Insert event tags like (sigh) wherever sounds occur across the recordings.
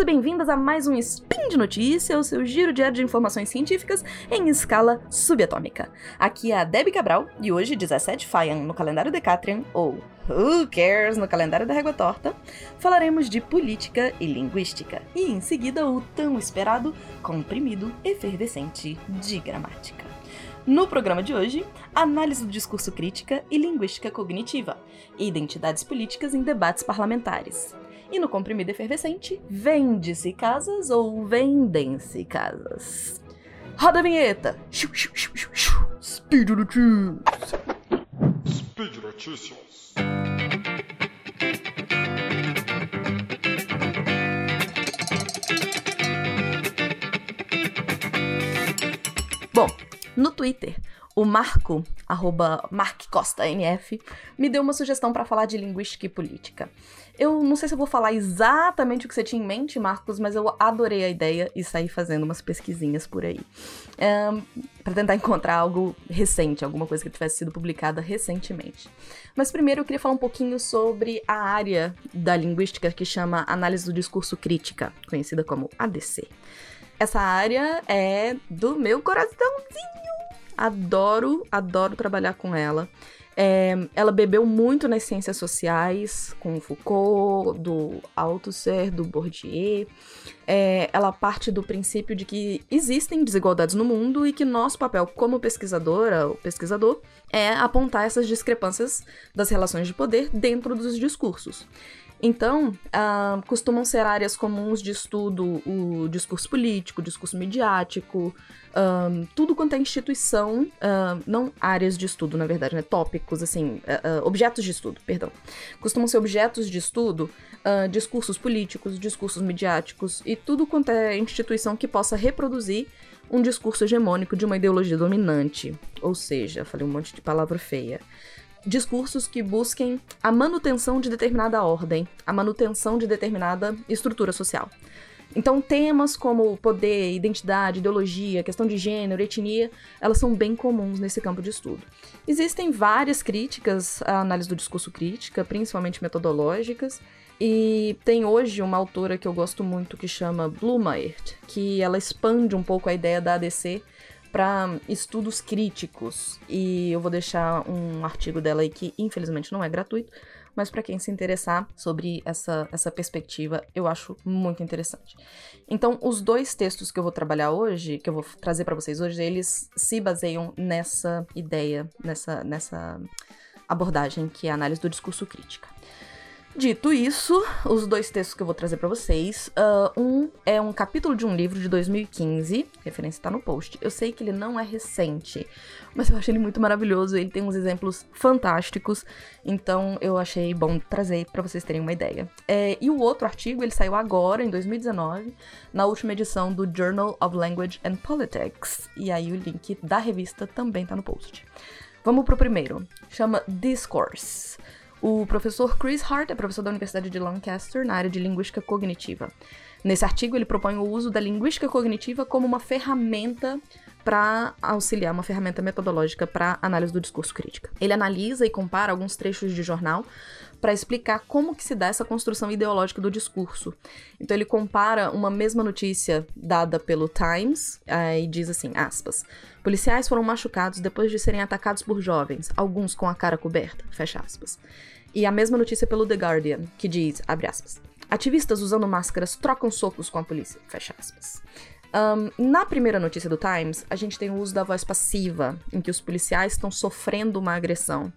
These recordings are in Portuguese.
e bem-vindas a mais um Spin de Notícia, o seu giro diário de informações científicas em escala subatômica. Aqui é a Debbie Cabral e hoje, 17 Faian no calendário Decatrian, ou Who Cares no calendário da Régua Torta, falaremos de política e linguística. E em seguida, o tão esperado comprimido efervescente de gramática. No programa de hoje, análise do discurso crítica e linguística cognitiva, identidades políticas em debates parlamentares. E no comprimido efervescente, vende-se casas ou vendem-se casas. Roda a vinheta! Speed Notícias! Speed Notícias. Bom, no Twitter, o Marco, arroba MarkCostaNF, me deu uma sugestão para falar de linguística e política. Eu não sei se eu vou falar exatamente o que você tinha em mente, Marcos, mas eu adorei a ideia e saí fazendo umas pesquisinhas por aí. Para tentar encontrar algo recente, alguma coisa que tivesse sido publicada recentemente. Mas primeiro eu queria falar um pouquinho sobre a área da linguística que chama Análise do Discurso Crítica, conhecida como ADC. Essa área é do meu coraçãozinho. Adoro, adoro trabalhar com ela. É, ela bebeu muito nas ciências sociais, com Foucault, do Althusser, do Bourdieu. É, ela parte do princípio de que existem desigualdades no mundo e que nosso papel como pesquisadora ou pesquisador é apontar essas discrepâncias das relações de poder dentro dos discursos. Então, uh, costumam ser áreas comuns de estudo o discurso político, o discurso midiático, um, tudo quanto é instituição, uh, não áreas de estudo, na verdade, né? Tópicos, assim, uh, objetos de estudo, perdão. Costumam ser objetos de estudo, discursos políticos, discursos midiáticos e tudo quanto é instituição que possa reproduzir um discurso hegemônico de uma ideologia dominante. Ou seja, falei um monte de palavra feia discursos que busquem a manutenção de determinada ordem, a manutenção de determinada estrutura social. Então, temas como poder, identidade, ideologia, questão de gênero, etnia, elas são bem comuns nesse campo de estudo. Existem várias críticas à análise do discurso crítica, principalmente metodológicas, e tem hoje uma autora que eu gosto muito que chama Blumaert, que ela expande um pouco a ideia da ADC para estudos críticos. E eu vou deixar um artigo dela aí que infelizmente não é gratuito, mas para quem se interessar sobre essa, essa perspectiva, eu acho muito interessante. Então, os dois textos que eu vou trabalhar hoje, que eu vou trazer para vocês hoje, eles se baseiam nessa ideia, nessa, nessa abordagem que é a análise do discurso crítica. Dito isso, os dois textos que eu vou trazer para vocês. Uh, um é um capítulo de um livro de 2015, referência tá no post. Eu sei que ele não é recente, mas eu achei ele muito maravilhoso. Ele tem uns exemplos fantásticos, então eu achei bom trazer para vocês terem uma ideia. É, e o outro artigo, ele saiu agora, em 2019, na última edição do Journal of Language and Politics. E aí o link da revista também tá no post. Vamos pro primeiro. Chama Discourse. O professor Chris Hart é professor da Universidade de Lancaster na área de linguística cognitiva. Nesse artigo, ele propõe o uso da linguística cognitiva como uma ferramenta para auxiliar, uma ferramenta metodológica para análise do discurso crítica. Ele analisa e compara alguns trechos de jornal para explicar como que se dá essa construção ideológica do discurso. Então ele compara uma mesma notícia dada pelo Times e diz assim, aspas, policiais foram machucados depois de serem atacados por jovens, alguns com a cara coberta, fecha aspas. E a mesma notícia pelo The Guardian, que diz, abre aspas, ativistas usando máscaras trocam socos com a polícia, fecha aspas. Um, na primeira notícia do Times, a gente tem o uso da voz passiva, em que os policiais estão sofrendo uma agressão.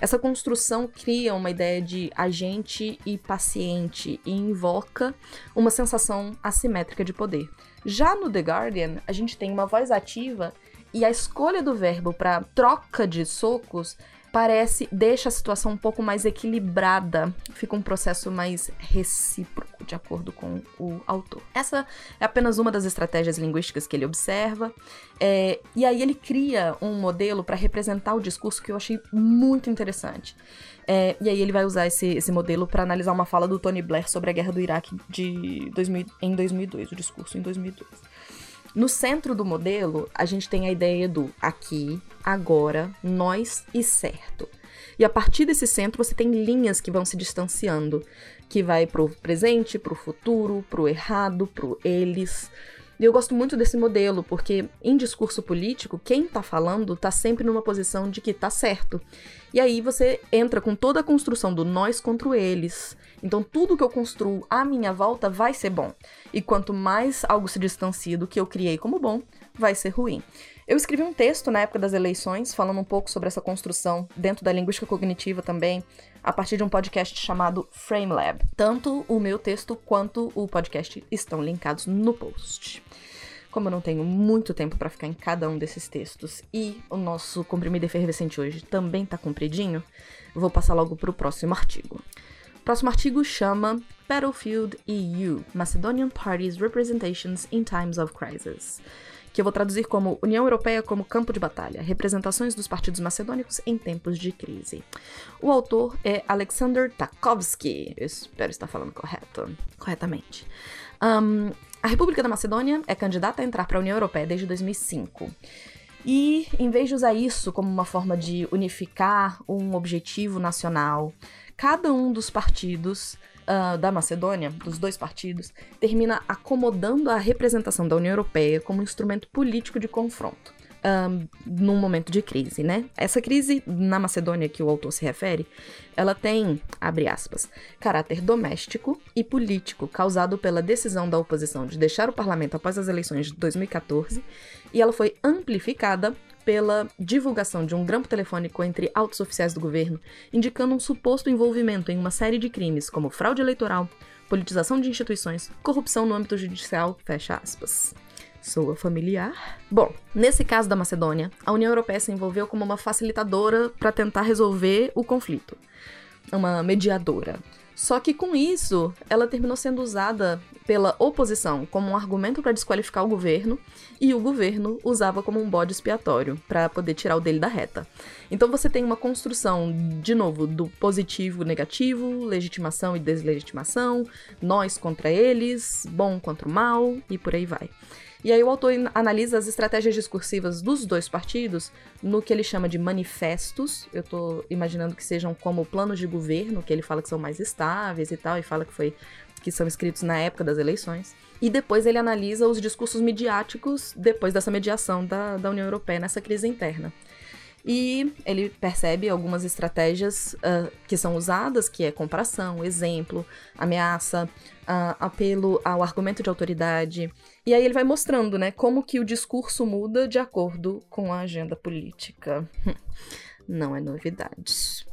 Essa construção cria uma ideia de agente e paciente e invoca uma sensação assimétrica de poder. Já no The Guardian, a gente tem uma voz ativa e a escolha do verbo para troca de socos parece deixa a situação um pouco mais equilibrada, fica um processo mais recíproco, de acordo com o autor. Essa é apenas uma das estratégias linguísticas que ele observa, é, e aí ele cria um modelo para representar o discurso que eu achei muito interessante. É, e aí ele vai usar esse, esse modelo para analisar uma fala do Tony Blair sobre a guerra do Iraque de 2000, em 2002, o discurso em 2002. No centro do modelo, a gente tem a ideia do aqui, agora, nós e certo. E a partir desse centro você tem linhas que vão se distanciando, que vai pro presente, pro futuro, pro errado, pro eles. E eu gosto muito desse modelo, porque em discurso político, quem tá falando tá sempre numa posição de que tá certo. E aí você entra com toda a construção do nós contra eles. Então tudo que eu construo à minha volta vai ser bom. E quanto mais algo se distancia do que eu criei como bom, vai ser ruim. Eu escrevi um texto na época das eleições, falando um pouco sobre essa construção dentro da linguística cognitiva também, a partir de um podcast chamado FrameLab. Tanto o meu texto quanto o podcast estão linkados no post. Como eu não tenho muito tempo para ficar em cada um desses textos e o nosso comprimido efervescente hoje também tá compridinho, vou passar logo pro próximo artigo. O próximo artigo chama Battlefield EU: Macedonian Parties Representations in Times of Crisis que eu vou traduzir como União Europeia como campo de batalha, representações dos partidos macedônicos em tempos de crise. O autor é Alexander Takovsky, eu espero estar falando correto, corretamente. Um, a República da Macedônia é candidata a entrar para a União Europeia desde 2005. E, em vez de usar isso como uma forma de unificar um objetivo nacional, cada um dos partidos uh, da Macedônia, dos dois partidos, termina acomodando a representação da União Europeia como instrumento político de confronto. Um, num momento de crise, né? Essa crise na Macedônia que o autor se refere, ela tem, abre aspas, caráter doméstico e político causado pela decisão da oposição de deixar o parlamento após as eleições de 2014 e ela foi amplificada pela divulgação de um grampo telefônico entre altos oficiais do governo, indicando um suposto envolvimento em uma série de crimes como fraude eleitoral, politização de instituições, corrupção no âmbito judicial, fecha aspas. Soa familiar? Bom, nesse caso da Macedônia, a União Europeia se envolveu como uma facilitadora para tentar resolver o conflito. Uma mediadora. Só que com isso, ela terminou sendo usada pela oposição como um argumento para desqualificar o governo e o governo usava como um bode expiatório para poder tirar o dele da reta. Então você tem uma construção, de novo, do positivo, negativo, legitimação e deslegitimação, nós contra eles, bom contra o mal e por aí vai. E aí o autor analisa as estratégias discursivas dos dois partidos no que ele chama de manifestos. Eu tô imaginando que sejam como planos de governo, que ele fala que são mais estáveis e tal, e fala que foi que são escritos na época das eleições. E depois ele analisa os discursos midiáticos depois dessa mediação da, da União Europeia nessa crise interna. E ele percebe algumas estratégias uh, que são usadas, que é comparação, exemplo, ameaça, uh, apelo ao argumento de autoridade. E aí ele vai mostrando, né, como que o discurso muda de acordo com a agenda política. (laughs) Não é novidade.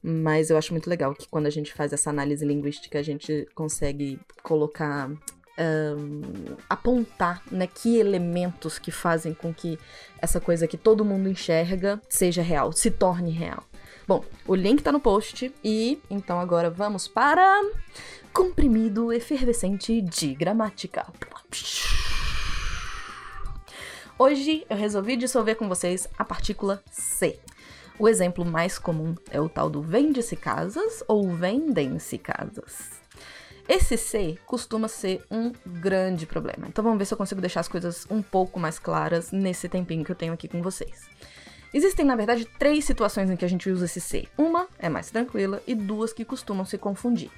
Mas eu acho muito legal que quando a gente faz essa análise linguística, a gente consegue colocar um, apontar né, que elementos que fazem com que essa coisa que todo mundo enxerga seja real, se torne real. Bom, o link tá no post e então agora vamos para comprimido efervescente de gramática. Hoje eu resolvi dissolver com vocês a partícula C. O exemplo mais comum é o tal do vende-se casas ou vendem-se casas. Esse C costuma ser um grande problema. Então vamos ver se eu consigo deixar as coisas um pouco mais claras nesse tempinho que eu tenho aqui com vocês. Existem, na verdade, três situações em que a gente usa esse C. Uma é mais tranquila e duas que costumam se confundir.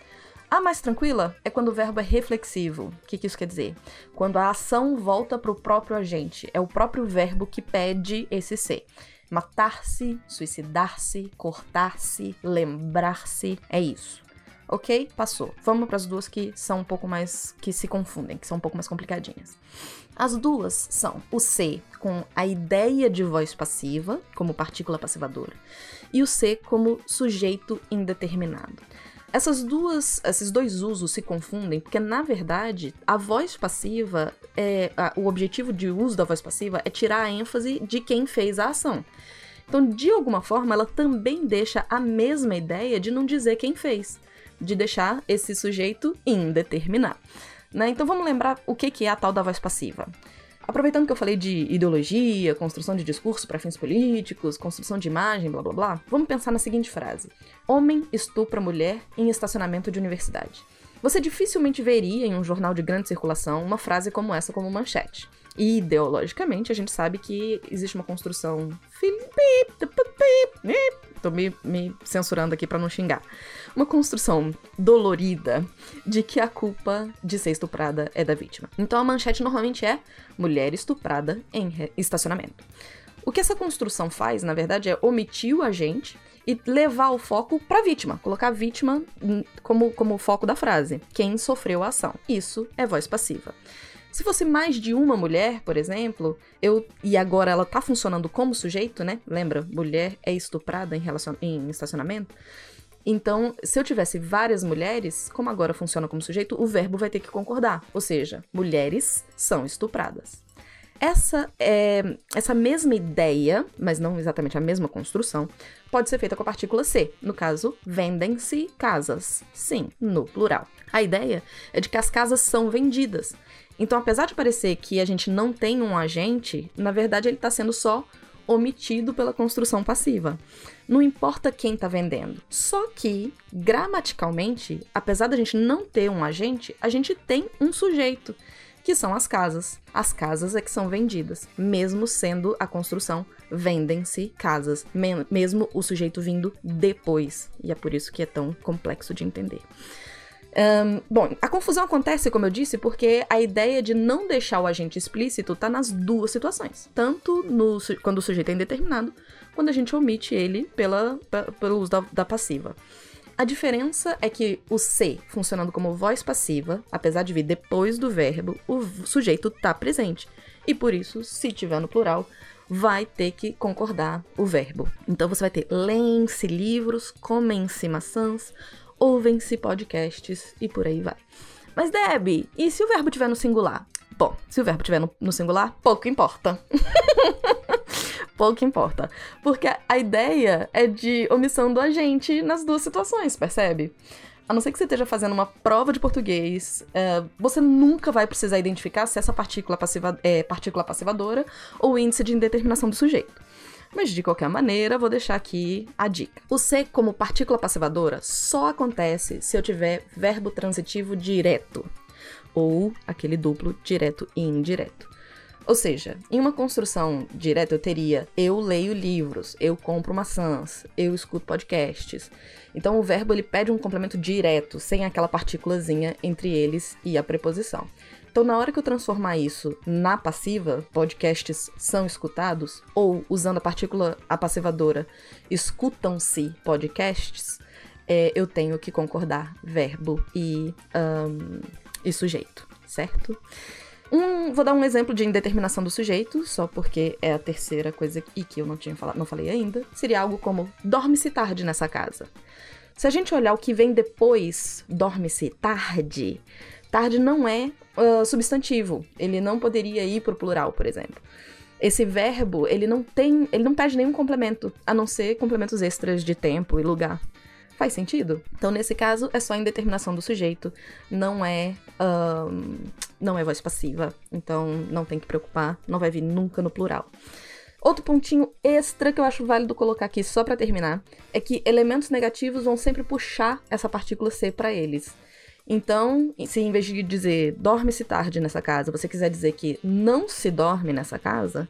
A mais tranquila é quando o verbo é reflexivo. O que, que isso quer dizer? Quando a ação volta para o próprio agente. É o próprio verbo que pede esse C. Matar-se, suicidar-se, cortar-se, lembrar-se. É isso. Ok? Passou. Vamos para as duas que são um pouco mais. que se confundem, que são um pouco mais complicadinhas. As duas são o C com a ideia de voz passiva, como partícula passivadora, e o C como sujeito indeterminado. Essas duas, esses dois usos se confundem porque, na verdade, a voz passiva, é, a, o objetivo de uso da voz passiva é tirar a ênfase de quem fez a ação. Então, de alguma forma, ela também deixa a mesma ideia de não dizer quem fez de deixar esse sujeito indeterminado. Né? Então vamos lembrar o que é a tal da voz passiva. Aproveitando que eu falei de ideologia, construção de discurso para fins políticos, construção de imagem, blá blá blá, vamos pensar na seguinte frase: Homem estupra mulher em estacionamento de universidade. Você dificilmente veria em um jornal de grande circulação uma frase como essa como manchete. E ideologicamente a gente sabe que existe uma construção tô me, me censurando aqui para não xingar. Uma construção dolorida de que a culpa de ser estuprada é da vítima. Então a manchete normalmente é mulher estuprada em estacionamento. O que essa construção faz, na verdade, é omitir o agente e levar o foco para a vítima, colocar a vítima como, como foco da frase, quem sofreu a ação. Isso é voz passiva. Se fosse mais de uma mulher, por exemplo, eu e agora ela tá funcionando como sujeito, né? Lembra? Mulher é estuprada em, em estacionamento. Então, se eu tivesse várias mulheres, como agora funciona como sujeito, o verbo vai ter que concordar. Ou seja, mulheres são estupradas. Essa, é, essa mesma ideia, mas não exatamente a mesma construção, pode ser feita com a partícula C. No caso, vendem-se casas. Sim, no plural. A ideia é de que as casas são vendidas. Então, apesar de parecer que a gente não tem um agente, na verdade ele está sendo só omitido pela construção passiva. Não importa quem está vendendo. Só que, gramaticalmente, apesar da gente não ter um agente, a gente tem um sujeito, que são as casas. As casas é que são vendidas, mesmo sendo a construção vendem-se casas, mesmo o sujeito vindo depois. E é por isso que é tão complexo de entender. Um, bom, a confusão acontece, como eu disse, porque a ideia de não deixar o agente explícito está nas duas situações. Tanto no, quando o sujeito é indeterminado, quando a gente omite ele pela, pelo uso da, da passiva. A diferença é que o C, funcionando como voz passiva, apesar de vir depois do verbo, o sujeito está presente. E por isso, se tiver no plural, vai ter que concordar o verbo. Então você vai ter leem-se livros, comem-se maçãs, ouvem-se podcasts e por aí vai. Mas, Deb, e se o verbo tiver no singular? Bom, se o verbo tiver no, no singular, pouco importa. (laughs) pouco importa. Porque a ideia é de omissão do agente nas duas situações, percebe? A não ser que você esteja fazendo uma prova de português, é, você nunca vai precisar identificar se essa partícula, passiva, é partícula passivadora ou índice de indeterminação do sujeito. Mas de qualquer maneira, vou deixar aqui a dica. O ser como partícula passivadora só acontece se eu tiver verbo transitivo direto ou aquele duplo direto e indireto. Ou seja, em uma construção direta eu teria eu leio livros, eu compro maçãs, eu escuto podcasts. Então o verbo ele pede um complemento direto, sem aquela partículazinha entre eles e a preposição. Então, na hora que eu transformar isso na passiva, podcasts são escutados, ou usando a partícula a passivadora, escutam-se podcasts, é, eu tenho que concordar verbo e, um, e sujeito, certo? Um, vou dar um exemplo de indeterminação do sujeito, só porque é a terceira coisa e que eu não tinha falado, não falei ainda. Seria algo como dorme-se tarde nessa casa. Se a gente olhar o que vem depois, dorme-se tarde, tarde não é uh, substantivo. Ele não poderia ir pro plural, por exemplo. Esse verbo, ele não tem, ele não pede nenhum complemento, a não ser complementos extras de tempo e lugar. Faz sentido? Então, nesse caso, é só indeterminação do sujeito, não é não é voz passiva. Então, não tem que preocupar, não vai vir nunca no plural. Outro pontinho extra que eu acho válido colocar aqui só para terminar é que elementos negativos vão sempre puxar essa partícula C para eles. Então, se em vez de dizer dorme-se tarde nessa casa, você quiser dizer que não se dorme nessa casa,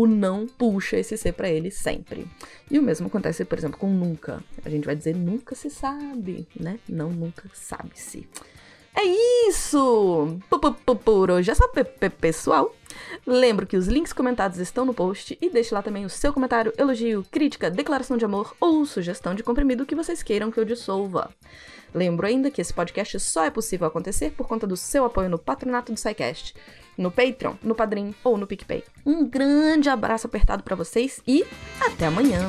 o não puxa esse ser para ele sempre. E o mesmo acontece, por exemplo, com nunca. A gente vai dizer nunca se sabe, né? Não, nunca sabe-se. É isso! Por hoje é só pessoal. Lembro que os links comentados estão no post e deixe lá também o seu comentário, elogio, crítica, declaração de amor ou sugestão de comprimido que vocês queiram que eu dissolva. Lembro ainda que esse podcast só é possível acontecer por conta do seu apoio no patronato do SciCast, no Patreon, no Padrim ou no PicPay. Um grande abraço apertado para vocês e até amanhã!